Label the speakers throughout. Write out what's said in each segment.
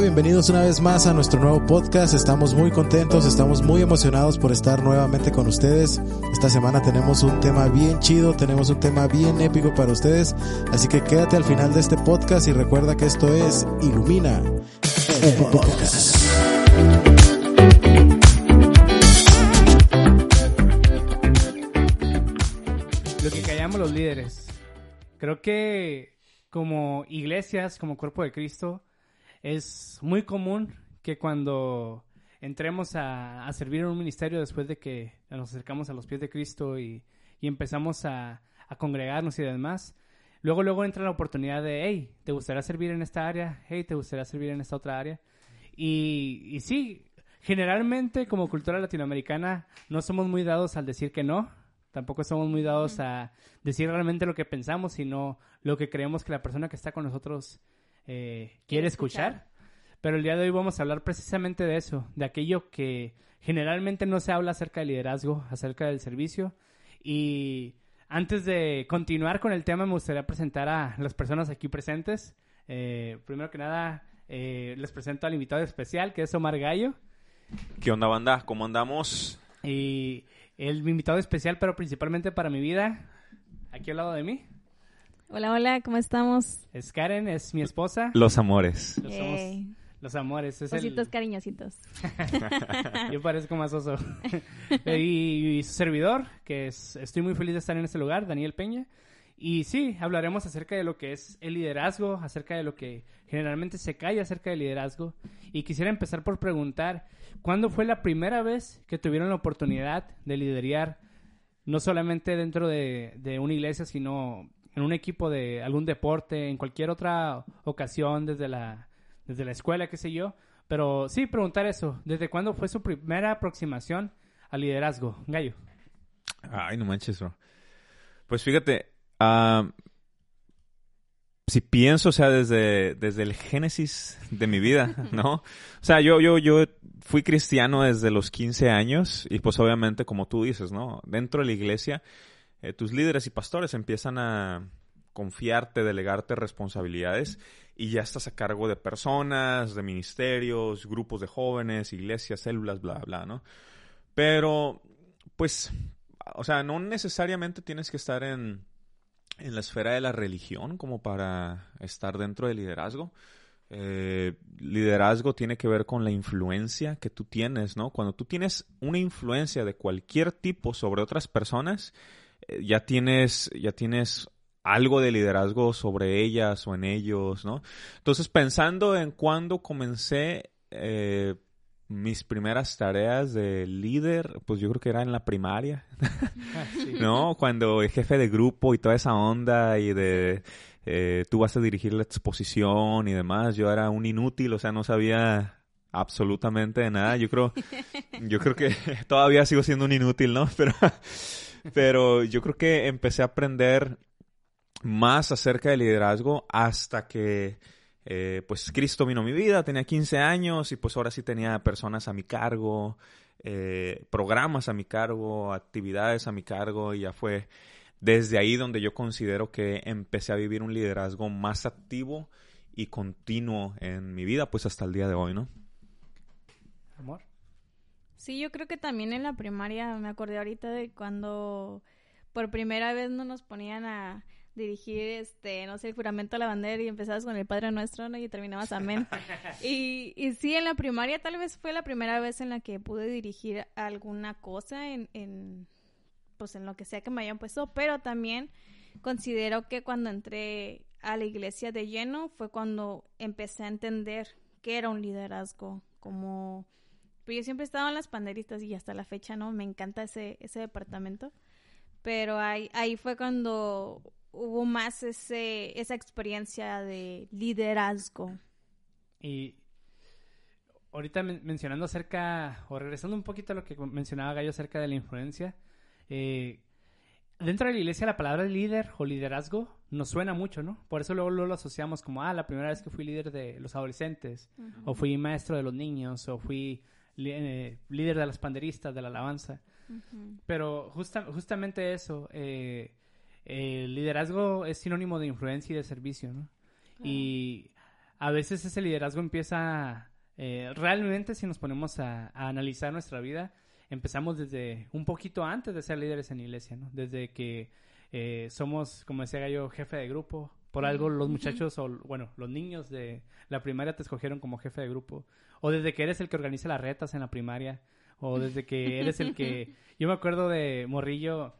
Speaker 1: Bienvenidos una vez más a nuestro nuevo podcast. Estamos muy contentos, estamos muy emocionados por estar nuevamente con ustedes. Esta semana tenemos un tema bien chido, tenemos un tema bien épico para ustedes. Así que quédate al final de este podcast y recuerda que esto es Ilumina el podcast.
Speaker 2: Lo que callamos los líderes. Creo que como iglesias, como cuerpo de Cristo, es muy común que cuando entremos a, a servir en un ministerio después de que nos acercamos a los pies de Cristo y, y empezamos a, a congregarnos y demás, luego luego entra la oportunidad de, hey, ¿te gustaría servir en esta área? Hey, ¿te gustaría servir en esta otra área? Y, y sí, generalmente como cultura latinoamericana no somos muy dados al decir que no, tampoco somos muy dados a decir realmente lo que pensamos, sino lo que creemos que la persona que está con nosotros eh, quiere escuchar. Pero el día de hoy vamos a hablar precisamente de eso, de aquello que generalmente no se habla acerca del liderazgo, acerca del servicio. Y antes de continuar con el tema, me gustaría presentar a las personas aquí presentes. Eh, primero que nada, eh, les presento al invitado especial, que es Omar Gallo.
Speaker 3: ¿Qué onda, banda? ¿Cómo andamos?
Speaker 2: Y el invitado especial, pero principalmente para mi vida, aquí al lado de mí,
Speaker 4: Hola, hola, ¿cómo estamos?
Speaker 2: es Karen, es mi esposa.
Speaker 3: Los amores.
Speaker 2: Los, somos- los amores. Es
Speaker 4: Ositos
Speaker 2: el,
Speaker 4: cariñositos.
Speaker 2: yo parezco más oso. y, y su servidor, que es, estoy muy feliz de estar en este lugar, Daniel Peña. Y sí, hablaremos acerca de lo que es el liderazgo, acerca de lo que generalmente se cae acerca del liderazgo. Y quisiera empezar por preguntar, ¿cuándo fue la primera vez que tuvieron la oportunidad de liderar, no solamente dentro de, de una iglesia, sino en un equipo de algún deporte, en cualquier otra ocasión, desde la, desde la escuela, qué sé yo? Pero sí, preguntar eso, ¿desde cuándo fue su primera aproximación al liderazgo? Gallo.
Speaker 3: Ay, no manches, bro. Pues fíjate, ah, si pienso, o sea, desde, desde el génesis de mi vida, ¿no? O sea, yo, yo, yo fui cristiano desde los 15 años y pues obviamente, como tú dices, ¿no? Dentro de la iglesia, eh, tus líderes y pastores empiezan a confiarte, delegarte responsabilidades y ya estás a cargo de personas, de ministerios, grupos de jóvenes, iglesias, células, bla, bla, ¿no? Pero, pues, o sea, no necesariamente tienes que estar en, en la esfera de la religión como para estar dentro del liderazgo. Eh, liderazgo tiene que ver con la influencia que tú tienes, ¿no? Cuando tú tienes una influencia de cualquier tipo sobre otras personas, ya tienes, ya tienes algo de liderazgo sobre ellas o en ellos, ¿no? Entonces, pensando en cuando comencé eh, mis primeras tareas de líder, pues yo creo que era en la primaria, ¿no? Cuando el jefe de grupo y toda esa onda y de eh, tú vas a dirigir la exposición y demás, yo era un inútil, o sea, no sabía absolutamente de nada. Yo creo, yo creo que todavía sigo siendo un inútil, ¿no? Pero, pero yo creo que empecé a aprender más acerca del liderazgo hasta que eh, pues Cristo vino a mi vida, tenía 15 años y pues ahora sí tenía personas a mi cargo, eh, programas a mi cargo, actividades a mi cargo y ya fue desde ahí donde yo considero que empecé a vivir un liderazgo más activo y continuo en mi vida pues hasta el día de hoy, ¿no?
Speaker 2: Amor.
Speaker 4: Sí, yo creo que también en la primaria me acordé ahorita de cuando por primera vez no nos ponían a dirigir, este, no sé, el juramento a la bandera y empezabas con el Padre Nuestro ¿no? y terminabas amén. y, y sí, en la primaria tal vez fue la primera vez en la que pude dirigir alguna cosa en, en pues en lo que sea que me hayan puesto, pero también considero que cuando entré a la iglesia de lleno fue cuando empecé a entender qué era un liderazgo, como pues yo siempre he estado en las panderistas y hasta la fecha, ¿no? Me encanta ese, ese departamento. pero ahí, ahí fue cuando hubo más ese, esa experiencia de liderazgo.
Speaker 2: Y ahorita men- mencionando acerca, o regresando un poquito a lo que mencionaba Gallo acerca de la influencia, eh, dentro de la iglesia la palabra líder o liderazgo nos suena mucho, ¿no? Por eso luego, luego lo asociamos como, ah, la primera vez que fui líder de los adolescentes, o fui maestro de los niños, o fui eh, líder de las panderistas, de la alabanza. Pero justa- justamente eso, eh, el liderazgo es sinónimo de influencia y de servicio, ¿no? Y a veces ese liderazgo empieza, eh, realmente si nos ponemos a, a analizar nuestra vida, empezamos desde un poquito antes de ser líderes en la iglesia, ¿no? Desde que somos, como decía yo, jefe de grupo. Por algo los muchachos, o bueno, los niños de la primaria te escogieron como jefe de grupo. O desde que eres el que organiza las retas en la primaria. O desde que eres el que... Yo me acuerdo de Morrillo,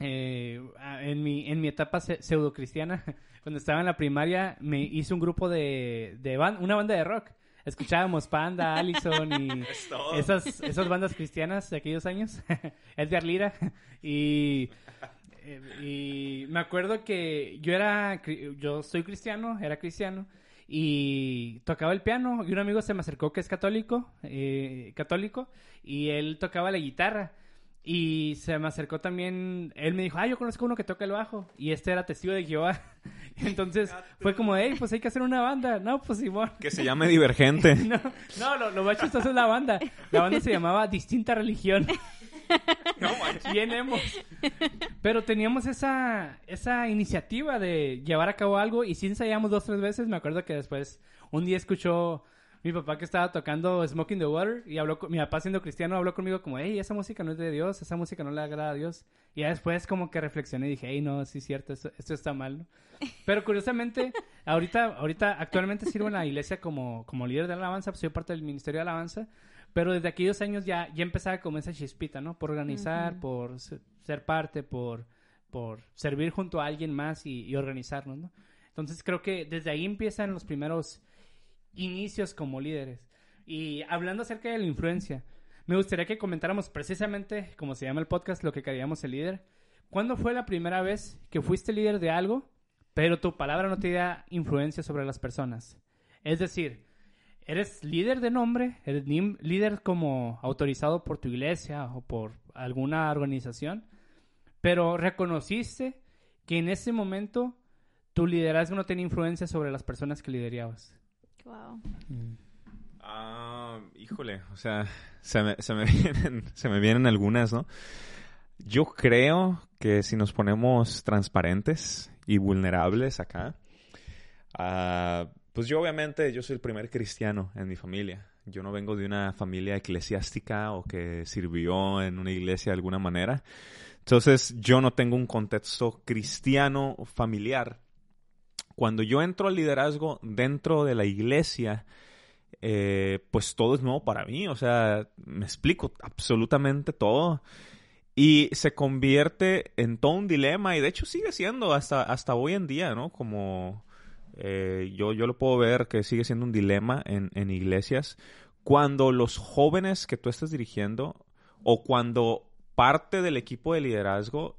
Speaker 2: eh, en, mi, en mi etapa pseudo pseudocristiana, cuando estaba en la primaria, me hice un grupo de, de una banda de rock. Escuchábamos Panda, Allison y esas, esas bandas cristianas de aquellos años. Edgar Lira. Y, y me acuerdo que yo era, yo soy cristiano, era cristiano. Y tocaba el piano y un amigo se me acercó que es católico, eh, católico, y él tocaba la guitarra. Y se me acercó también, él me dijo, ah, yo conozco uno que toca el bajo. Y este era testigo de Jehová. Entonces fue como, hey, pues hay que hacer una banda. No, pues Simón.
Speaker 3: Que se llame Divergente.
Speaker 2: No, no lo, lo más chistoso es la banda. La banda se llamaba Distinta Religión. Bien emos. Pero teníamos esa, esa iniciativa de llevar a cabo algo y sí ensayamos dos tres veces. Me acuerdo que después un día escuchó mi papá que estaba tocando Smoking the Water y habló con, mi papá siendo cristiano habló conmigo como, hey, esa música no es de Dios, esa música no le agrada a Dios. Y ya después como que reflexioné y dije, hey, no, sí es cierto, esto, está mal, ¿no? Pero curiosamente, ahorita, ahorita actualmente sirvo en la iglesia como, como líder de alabanza, pues soy parte del ministerio de alabanza, pero desde aquellos años ya, ya empezaba como esa chispita, ¿no? Por organizar, por se- ser parte, por, por servir junto a alguien más y, y organizarnos, ¿no? Entonces creo que desde ahí empiezan los primeros inicios como líderes. Y hablando acerca de la influencia, me gustaría que comentáramos precisamente, como se llama el podcast, lo que queríamos el líder. ¿Cuándo fue la primera vez que fuiste líder de algo, pero tu palabra no tenía influencia sobre las personas? Es decir, eres líder de nombre, eres líder como autorizado por tu iglesia o por alguna organización, pero reconociste que en ese momento tu liderazgo no tenía influencia sobre las personas que liderabas.
Speaker 4: Wow.
Speaker 3: Ah, híjole, o sea, se me, se me vienen, se me vienen algunas, ¿no? Yo creo que si nos ponemos transparentes y vulnerables acá, ah, pues yo obviamente, yo soy el primer cristiano en mi familia. Yo no vengo de una familia eclesiástica o que sirvió en una iglesia de alguna manera. Entonces, yo no tengo un contexto cristiano familiar. Cuando yo entro al liderazgo dentro de la iglesia, eh, pues todo es nuevo para mí, o sea, me explico absolutamente todo. Y se convierte en todo un dilema y de hecho sigue siendo hasta, hasta hoy en día, ¿no? Como eh, yo, yo lo puedo ver que sigue siendo un dilema en, en iglesias cuando los jóvenes que tú estás dirigiendo o cuando parte del equipo de liderazgo,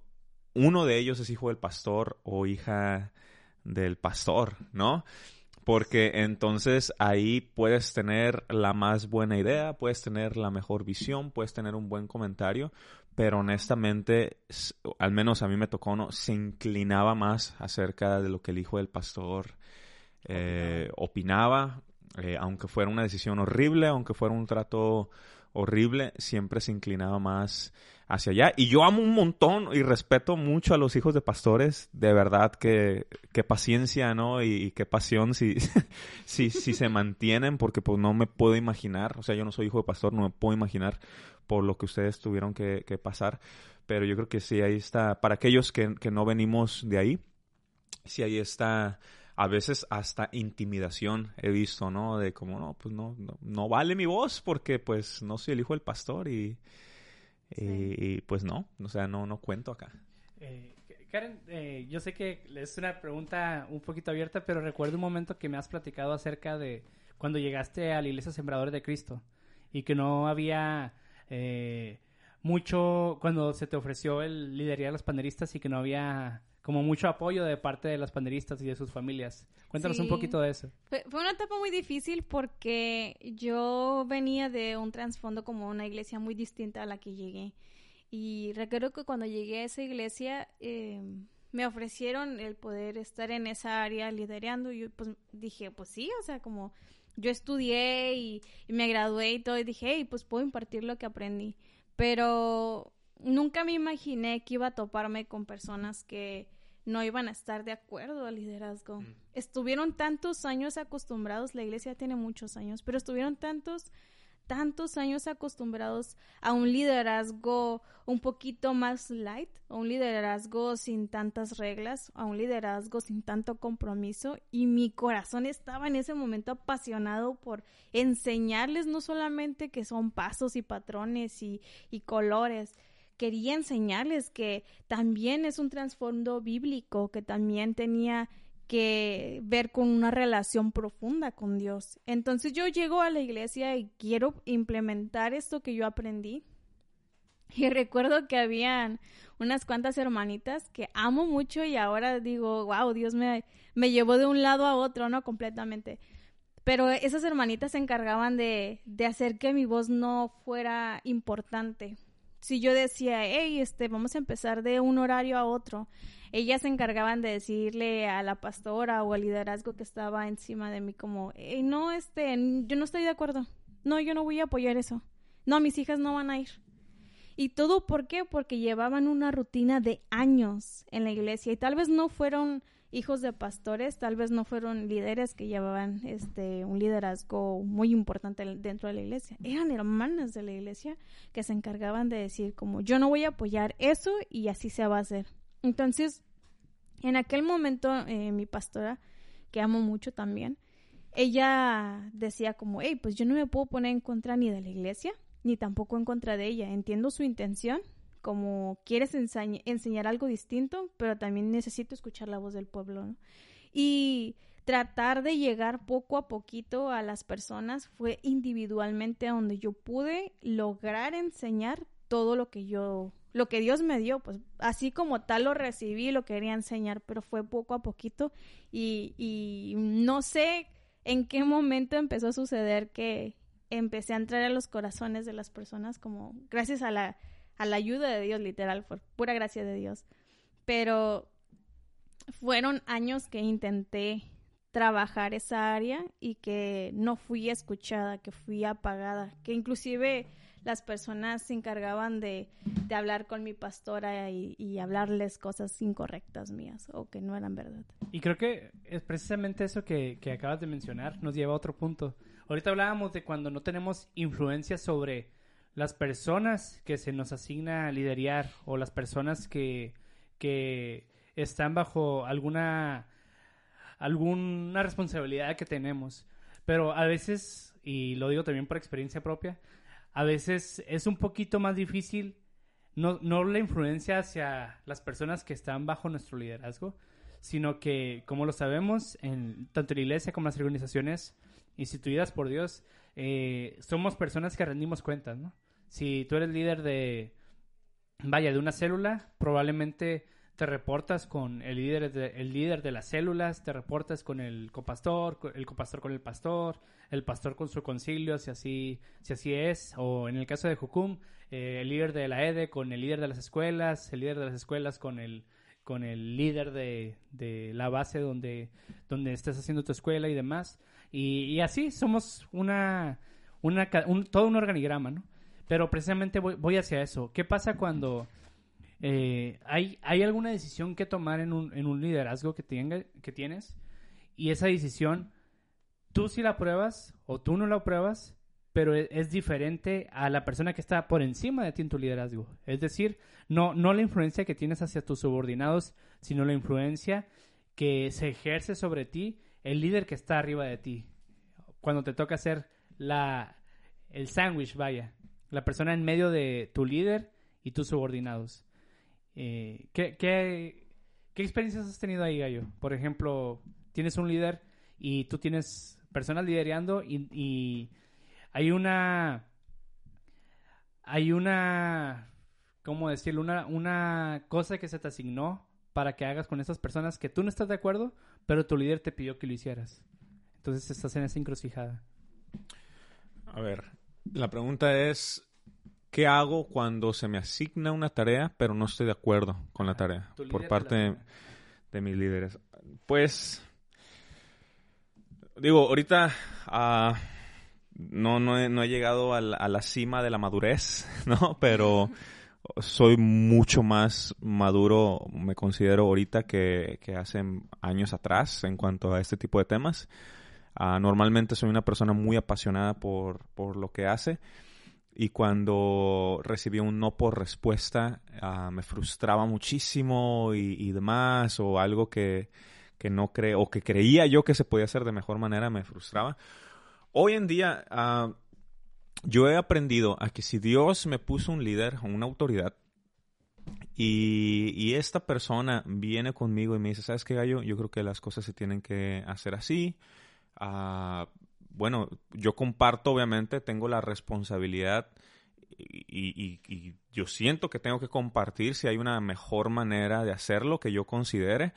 Speaker 3: uno de ellos es hijo del pastor o hija del pastor, ¿no? Porque entonces ahí puedes tener la más buena idea, puedes tener la mejor visión, puedes tener un buen comentario, pero honestamente, al menos a mí me tocó, ¿no? Se inclinaba más acerca de lo que el hijo del pastor eh, opinaba, eh, aunque fuera una decisión horrible, aunque fuera un trato horrible, siempre se inclinaba más hacia allá. Y yo amo un montón y respeto mucho a los hijos de pastores, de verdad que, qué paciencia, ¿no? Y, y qué pasión si, si, si se mantienen, porque pues no me puedo imaginar, o sea, yo no soy hijo de pastor, no me puedo imaginar por lo que ustedes tuvieron que, que pasar, pero yo creo que sí, ahí está, para aquellos que, que no venimos de ahí, sí, ahí está a veces hasta intimidación he visto, ¿no? De como, no, pues no, no, no vale mi voz porque pues no soy el hijo del pastor y, y, y, pues no, o sea, no, no cuento acá.
Speaker 2: Eh, Karen, eh, yo sé que es una pregunta un poquito abierta, pero recuerdo un momento que me has platicado acerca de cuando llegaste a la iglesia Sembradores de Cristo y que no había eh, mucho cuando se te ofreció el liderar a los panderistas y que no había como mucho apoyo de parte de los panderistas y de sus familias. Cuéntanos un poquito de eso.
Speaker 4: Fue, fue una etapa muy difícil porque yo venía de un trasfondo como una iglesia muy distinta a la que llegué. Y recuerdo que cuando llegué a esa iglesia eh, me ofrecieron el poder estar en esa área liderando. Y yo pues dije, pues sí, o sea, como yo estudié y, y me gradué y todo, y dije, hey, pues puedo impartir lo que aprendí. Pero nunca me imaginé que iba a toparme con personas que no iban a estar de acuerdo al liderazgo. Estuvieron tantos años acostumbrados, la iglesia tiene muchos años, pero estuvieron tantos, tantos años acostumbrados a un liderazgo un poquito más light, a un liderazgo sin tantas reglas, a un liderazgo sin tanto compromiso y mi corazón estaba en ese momento apasionado por enseñarles no solamente que son pasos y patrones y, colores, quería enseñarles que también es un trasfondo bíblico, que también tenía que ver con una relación profunda con Dios. Entonces yo llego a la iglesia y quiero implementar esto que yo aprendí. Y recuerdo que habían unas cuantas hermanitas que amo mucho y ahora digo, wow, Dios me, me llevó de un lado a otro, ¿no? Completamente. Pero esas hermanitas se encargaban de, de hacer que mi voz no fuera importante. Si yo decía, hey, este, vamos a empezar de un horario a otro, ellas se encargaban de decirle a la pastora o al liderazgo que estaba encima de mí como, no, este, yo no estoy de acuerdo. No, yo no voy a apoyar eso. No, mis hijas no van a ir. Y todo por qué? Porque llevaban una rutina de años en la iglesia y tal vez no fueron hijos de pastores, tal vez no fueron líderes que llevaban este un liderazgo muy importante dentro de la iglesia. Eran hermanas de la iglesia que se encargaban de decir como yo no voy a apoyar eso y así se va a hacer. Entonces, en aquel momento eh, mi pastora, que amo mucho también, ella decía como, hey, pues yo no me puedo poner en contra ni de la iglesia, ni tampoco en contra de ella. Entiendo su intención, como quieres enseñ enseñar algo distinto, pero también necesito escuchar la voz del pueblo, ¿no? Y tratar de llegar poco a poquito a las personas fue individualmente donde yo pude lograr enseñar todo lo que yo, lo que Dios me dio, pues así como tal lo recibí, lo quería enseñar, pero fue poco a poquito y, no sé en qué momento empezó a suceder que empecé a entrar a los corazones de las personas como gracias a la, a la ayuda de Dios, literal, por pura gracia de Dios. Pero fueron años que intenté trabajar esa área y que no fui escuchada, que fui apagada, que inclusive las personas se encargaban de, de hablar con mi pastora y, y, hablarles cosas incorrectas mías o que no eran verdad.
Speaker 2: Y creo que es precisamente eso que, que acabas de mencionar, nos lleva a otro punto. Ahorita hablábamos de cuando no tenemos influencia sobre las personas que se nos asigna a liderar o las personas que, que están bajo alguna alguna responsabilidad que tenemos. Pero a veces, y lo digo también por experiencia propia, a veces es un poquito más difícil no, no la influencia hacia las personas que están bajo nuestro liderazgo, sino que, como lo sabemos, en tanto la iglesia como las organizaciones instituidas por Dios, eh, somos personas que rendimos cuentas, ¿no? Si tú eres líder de, vaya, de una célula, probablemente te reportas con el líder de, el líder de las células, te reportas con el copastor, el copastor con el pastor, el pastor con su concilio, si así, si así es, o en el caso de Jucum, eh, el líder de la EDE con el líder de las escuelas, el líder de las escuelas con el con el líder de, la base donde, donde haciendo tu escuela y demás. Y, y así somos una, una un, todo un organigrama, ¿no? Pero precisamente voy, voy hacia eso. ¿Qué pasa cuando eh, hay, hay alguna decisión que tomar en un, en un liderazgo que, tenga, que tienes y esa decisión tú sí la pruebas o tú no la pruebas, pero es, es, diferente a la persona que está por encima de ti en tu liderazgo. Es decir, no, no la influencia que tienes hacia tus subordinados, sino la influencia que se ejerce sobre ti el líder que está arriba de ti. Cuando te toca hacer la, el sándwich, vaya, la persona en medio de tu líder y tus subordinados. Eh, ¿qué, qué, ¿Qué experiencias has tenido ahí, Gallo? Por ejemplo, tienes un líder y tú tienes personas liderando y, y hay una hay una ¿cómo decirlo? Una, una cosa que se te asignó para que hagas con esas personas que tú no estás de acuerdo, pero tu líder te pidió que lo hicieras. Entonces estás en esa encrucijada.
Speaker 3: A ver, la pregunta es, ¿qué hago cuando se me asigna una tarea, pero no estoy de acuerdo con la tarea
Speaker 2: tu líder
Speaker 3: por parte de, de mis líderes? Pues, digo, ahorita ah, no, no, he, no he llegado a la, cima de la madurez, ¿no? Pero soy mucho más maduro, me considero ahorita que, hace años atrás en cuanto a este tipo de temas. Ah, normalmente soy una persona muy apasionada por, por lo que hace y cuando recibí un no por respuesta ah, me frustraba muchísimo y demás o algo que, que no creo o que creía yo que se podía hacer de mejor manera me frustraba. Hoy en día ah, yo he aprendido a que si Dios me puso un líder, una autoridad, y, esta persona viene conmigo y me dice, ¿sabes qué, Gallo? Yo creo que las cosas se tienen que hacer así. Ah, bueno, yo comparto, obviamente, tengo la responsabilidad y- y yo siento que tengo que compartir si hay una mejor manera de hacerlo que yo considere.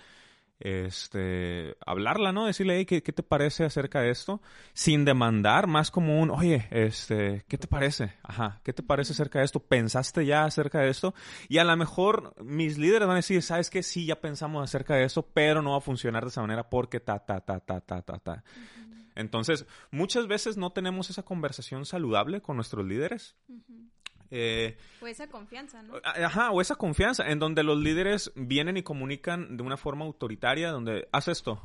Speaker 3: Este, hablarla, ¿no? Decirle, hey, ¿qué, qué te parece acerca de esto? Sin demandar, más como un, oye, este, ¿qué te parece? Ajá, ¿qué te parece acerca de esto? ¿Pensaste ya acerca de esto? Y a lo mejor mis líderes van a decir, ¿sabes qué? Sí, ya pensamos acerca de eso, pero no va a funcionar de esa manera porque ta, ta, ta, ta, ta, ta, ta. Entonces, muchas veces no tenemos esa conversación saludable con nuestros líderes. Eh,
Speaker 4: O esa confianza, ¿no?
Speaker 3: Ajá, o esa confianza en donde los líderes vienen y comunican de una forma autoritaria, donde haz esto,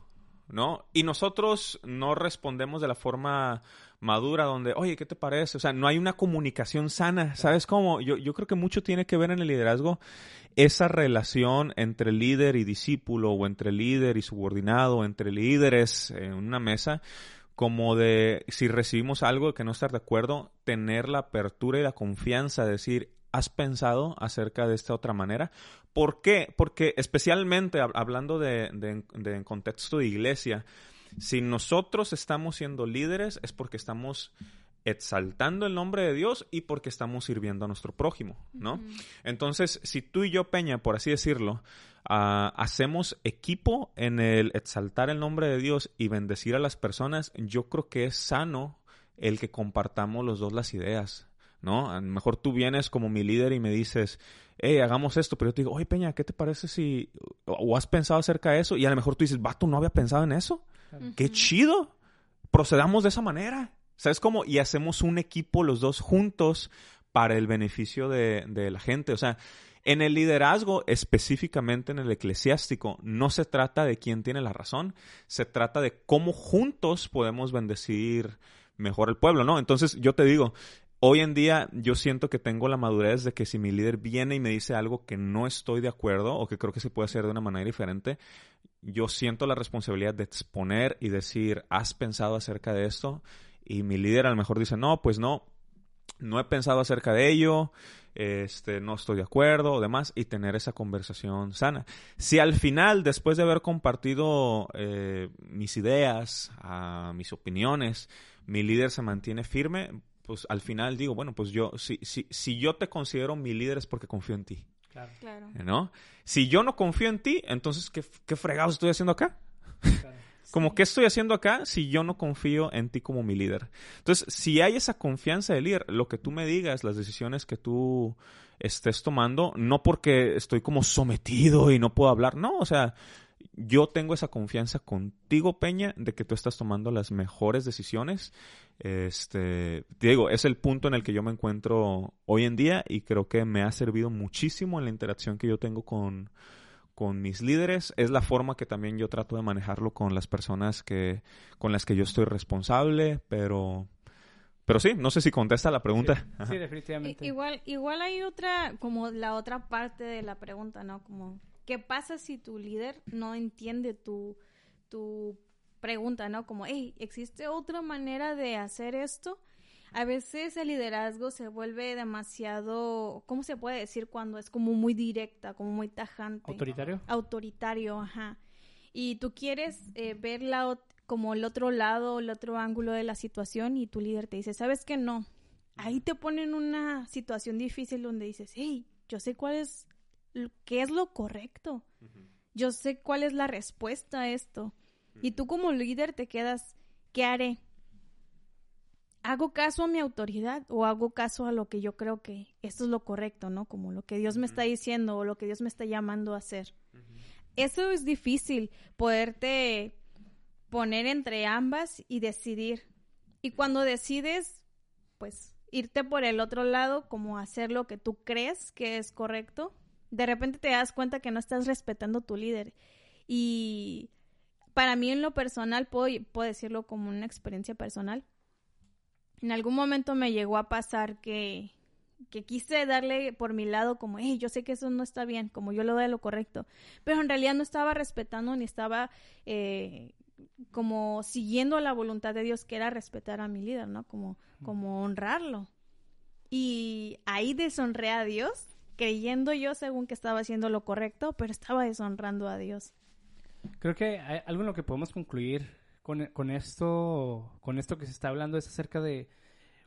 Speaker 3: ¿no? Y nosotros no respondemos de la forma madura, donde, oye, ¿qué te parece? O sea, no hay una comunicación sana, ¿sabes cómo? Yo, yo creo que mucho tiene que ver en el liderazgo esa relación entre líder y discípulo, o entre líder y subordinado, o entre líderes en una mesa, como de si recibimos algo que no estar de acuerdo, tener la apertura y la confianza de decir, ¿has pensado acerca de esta otra manera? ¿Por qué? Porque especialmente hab- hablando de, de- de en contexto de iglesia, si nosotros estamos siendo líderes es porque estamos exaltando el nombre de Dios y porque estamos sirviendo a nuestro prójimo, ¿no? Entonces, si tú y yo, Peña, por así decirlo, ah, hacemos equipo en el exaltar el nombre de Dios y bendecir a las personas, yo creo que es sano el que compartamos los dos las ideas, ¿no? A lo mejor tú vienes como mi líder y me dices, hey, hagamos esto, pero yo te digo, oye, Peña, ¿qué te parece si... o has pensado acerca de eso? Y a lo mejor tú dices, vato, no había pensado en eso. ¡Qué chido! Procedamos de esa manera. ¿Sabes cómo? Y hacemos un equipo los dos juntos para el beneficio de, de la gente. O sea, en el liderazgo, específicamente en el eclesiástico, no se trata de quién tiene la razón, se trata de cómo juntos podemos bendecir mejor al pueblo, ¿no? Entonces, yo te digo, hoy en día yo siento que tengo la madurez de que si mi líder viene y me dice algo que no estoy de acuerdo o que creo que se puede hacer de una manera diferente, yo siento la responsabilidad de exponer y decir, ¿has pensado acerca de esto? Y mi líder a lo mejor dice, no, pues no, no he pensado acerca de ello, este, no estoy de acuerdo o demás, y tener esa conversación sana. Si al final, después de haber compartido eh, mis ideas, ah, mis opiniones, mi líder se mantiene firme, pues al final digo, bueno, pues yo, si, si, si yo te considero mi líder es porque confío en ti.
Speaker 2: Claro,
Speaker 4: Claro.
Speaker 3: ¿No? Si yo no confío en ti, entonces, ¿qué, qué fregados estoy haciendo acá?
Speaker 2: claro.
Speaker 3: Como, ¿qué estoy haciendo acá si yo no confío en ti como mi líder? Entonces, si hay esa confianza de líder, lo que tú me digas, las decisiones que tú estés tomando, no porque estoy como sometido y no puedo hablar, no, o sea, yo tengo esa confianza contigo, Peña, de que tú estás tomando las mejores decisiones. Este, te digo, es el punto en el que yo me encuentro hoy en día y creo que me ha servido muchísimo en la interacción que yo tengo con, con mis líderes. Es la forma que también yo trato de manejarlo con las personas que, con las que yo estoy responsable, pero, pero sí, no sé si contesta la pregunta.
Speaker 2: Sí, definitivamente.
Speaker 4: I- Igual, igual hay otra, como la otra parte de la pregunta, ¿no? Como, ¿qué pasa si tu líder no entiende tu, tu pregunta, ¿no? Como, hey, ¿existe otra manera de hacer esto? A veces el liderazgo se vuelve demasiado, ¿cómo se puede decir cuando es como muy directa, como muy tajante?
Speaker 2: ¿Autoritario?
Speaker 4: autoritario, ajá. Y tú quieres eh, ver la como el otro lado, el otro ángulo de la situación y tu líder te dice, ¿sabes qué? No. Ahí te ponen una situación difícil donde dices, hey, yo sé cuál es, qué es lo correcto. Yo sé cuál es la respuesta a esto. Y tú como líder te quedas, ¿qué haré? ¿Hago caso a mi autoridad o hago caso a lo que yo creo que esto es lo correcto, ¿no? Como lo que Dios me está diciendo o lo que Dios me está llamando a hacer. Eso es difícil, poderte poner entre ambas y decidir. Y cuando decides, pues irte por el otro lado, como hacer lo que tú crees que es correcto, de repente te das cuenta que no estás respetando tu líder. Y para mí en lo personal, puedo, puedo decirlo como una experiencia personal, en algún momento me llegó a pasar que, que quise darle por mi lado como, hey, yo sé que eso no está bien, como yo lo veo lo correcto, pero en realidad no estaba respetando ni estaba eh, como siguiendo la voluntad de Dios, que era respetar a mi líder, ¿no? Como, como honrarlo. Y ahí deshonré a Dios, creyendo yo según que estaba haciendo lo correcto, pero estaba deshonrando a Dios.
Speaker 2: Creo que hay algo en lo que podemos concluir con, con esto, con esto que se está hablando es acerca de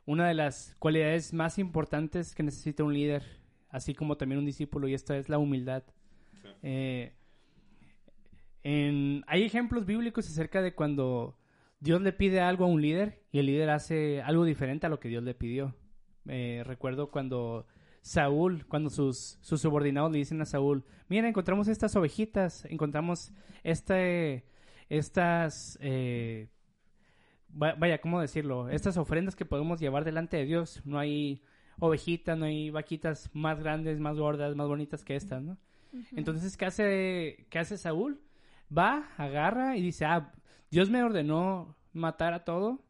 Speaker 2: una de las cualidades más importantes que necesita un líder, así como también un discípulo, y esta es la humildad. Eh, hay ejemplos bíblicos acerca de cuando Dios le pide algo a un líder y el líder hace algo diferente a lo que Dios le pidió. Eh, recuerdo cuando Saúl, cuando sus, sus subordinados le dicen a Saúl, mira, encontramos estas ovejitas, encontramos este, estas, eh, vaya, ¿cómo decirlo? Estas ofrendas que podemos llevar delante de Dios. No hay ovejitas, no hay vaquitas más grandes, más gordas, más bonitas que estas, ¿no? Entonces, ¿qué hace, ¿qué hace Saúl? va, agarra y dice, ah, Dios me ordenó matar a todo,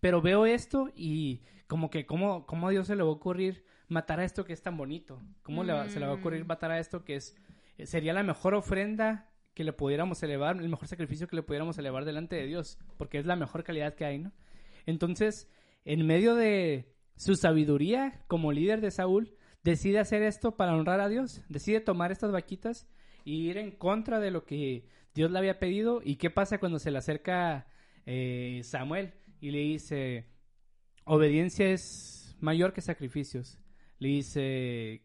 Speaker 2: pero veo esto y como que, ¿cómo, cómo a Dios se le va a ocurrir matar a esto que es tan bonito? ¿Cómo le se le va a ocurrir mm. matar a esto que es, sería la mejor ofrenda que le pudiéramos elevar, el mejor sacrificio que le pudiéramos elevar delante de Dios, porque es la mejor calidad que hay, ¿no? Entonces, en medio de su sabiduría como líder de Saúl, decide hacer esto para honrar a Dios, decide tomar estas vaquitas y ir en contra de lo que Dios le había pedido. ¿Y qué pasa cuando se le acerca eh, Samuel y le dice, obediencia es mayor que sacrificios? Le dice,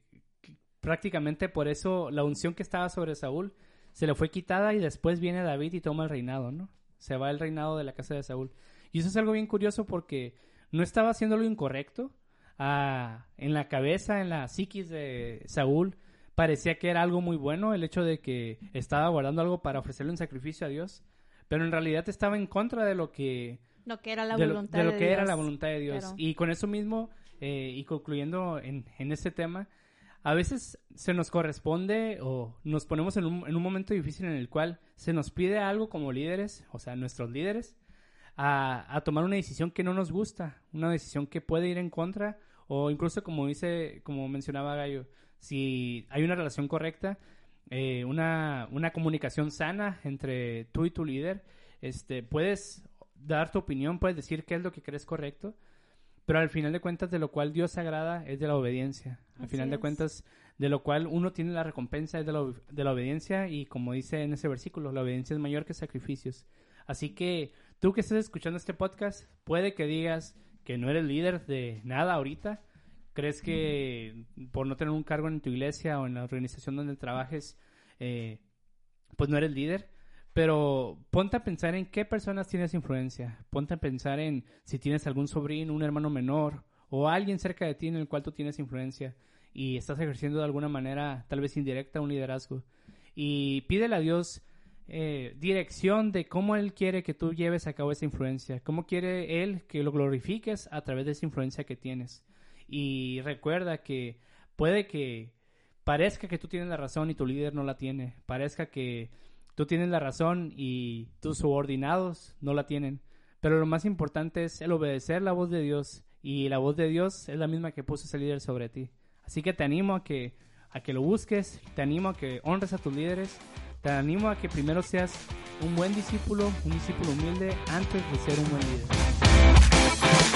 Speaker 2: prácticamente por eso la unción que estaba sobre Saúl se le fue quitada y después viene David y toma el reinado, ¿no? Se va el reinado de la casa de Saúl. Y eso es algo bien curioso porque no estaba haciendo lo incorrecto. Ah, en la cabeza, en la psiquis de Saúl, parecía que era algo muy bueno el hecho de que estaba guardando algo para ofrecerle un sacrificio a Dios, pero en realidad estaba en contra de lo que
Speaker 4: lo que era la voluntad
Speaker 2: de, lo, que era la voluntad de Dios. Y con eso mismo eh, y concluyendo en, en este tema, a veces se nos corresponde o nos ponemos en un, en un momento difícil en el cual se nos pide algo como líderes, o sea, nuestros líderes, a, a, tomar una decisión que no nos gusta, una decisión que puede ir en contra o incluso como dice, como mencionaba Gallo, si hay una relación correcta, eh, una, una comunicación sana entre tú y tu líder, este, puedes dar tu opinión, puedes decir qué es lo que crees correcto, pero al final de cuentas de lo cual Dios se agrada es de la obediencia. Al final de cuentas de lo cual uno tiene la recompensa es de la, de la obediencia y como dice en ese versículo, la obediencia es mayor que sacrificios. Así que tú que estés escuchando este podcast, puede que digas que no eres líder de nada ahorita, ¿Crees que por no tener un cargo en tu iglesia o en la organización donde trabajes, eh, pues no eres líder? Pero ponte a pensar en qué personas tienes influencia. Ponte a pensar en si tienes algún sobrino, un hermano menor o alguien cerca de ti en el cual tú tienes influencia y estás ejerciendo de alguna manera, tal vez indirecta, un liderazgo. Y pídele a Dios eh, dirección de cómo Él quiere que tú lleves a cabo esa influencia, cómo quiere Él que lo glorifiques a través de esa influencia que tienes. Y recuerda que puede que parezca que tú tienes la razón y tu líder no la tiene. Parezca que tú tienes la razón y tus subordinados no la tienen. Pero lo más importante es el obedecer la voz de Dios. Y la voz de Dios es la misma que puso ese líder sobre ti. Así que te animo a que, a que lo busques, te animo a que honres a tus líderes, te animo a que primero seas un buen discípulo, un discípulo humilde antes de ser un buen líder.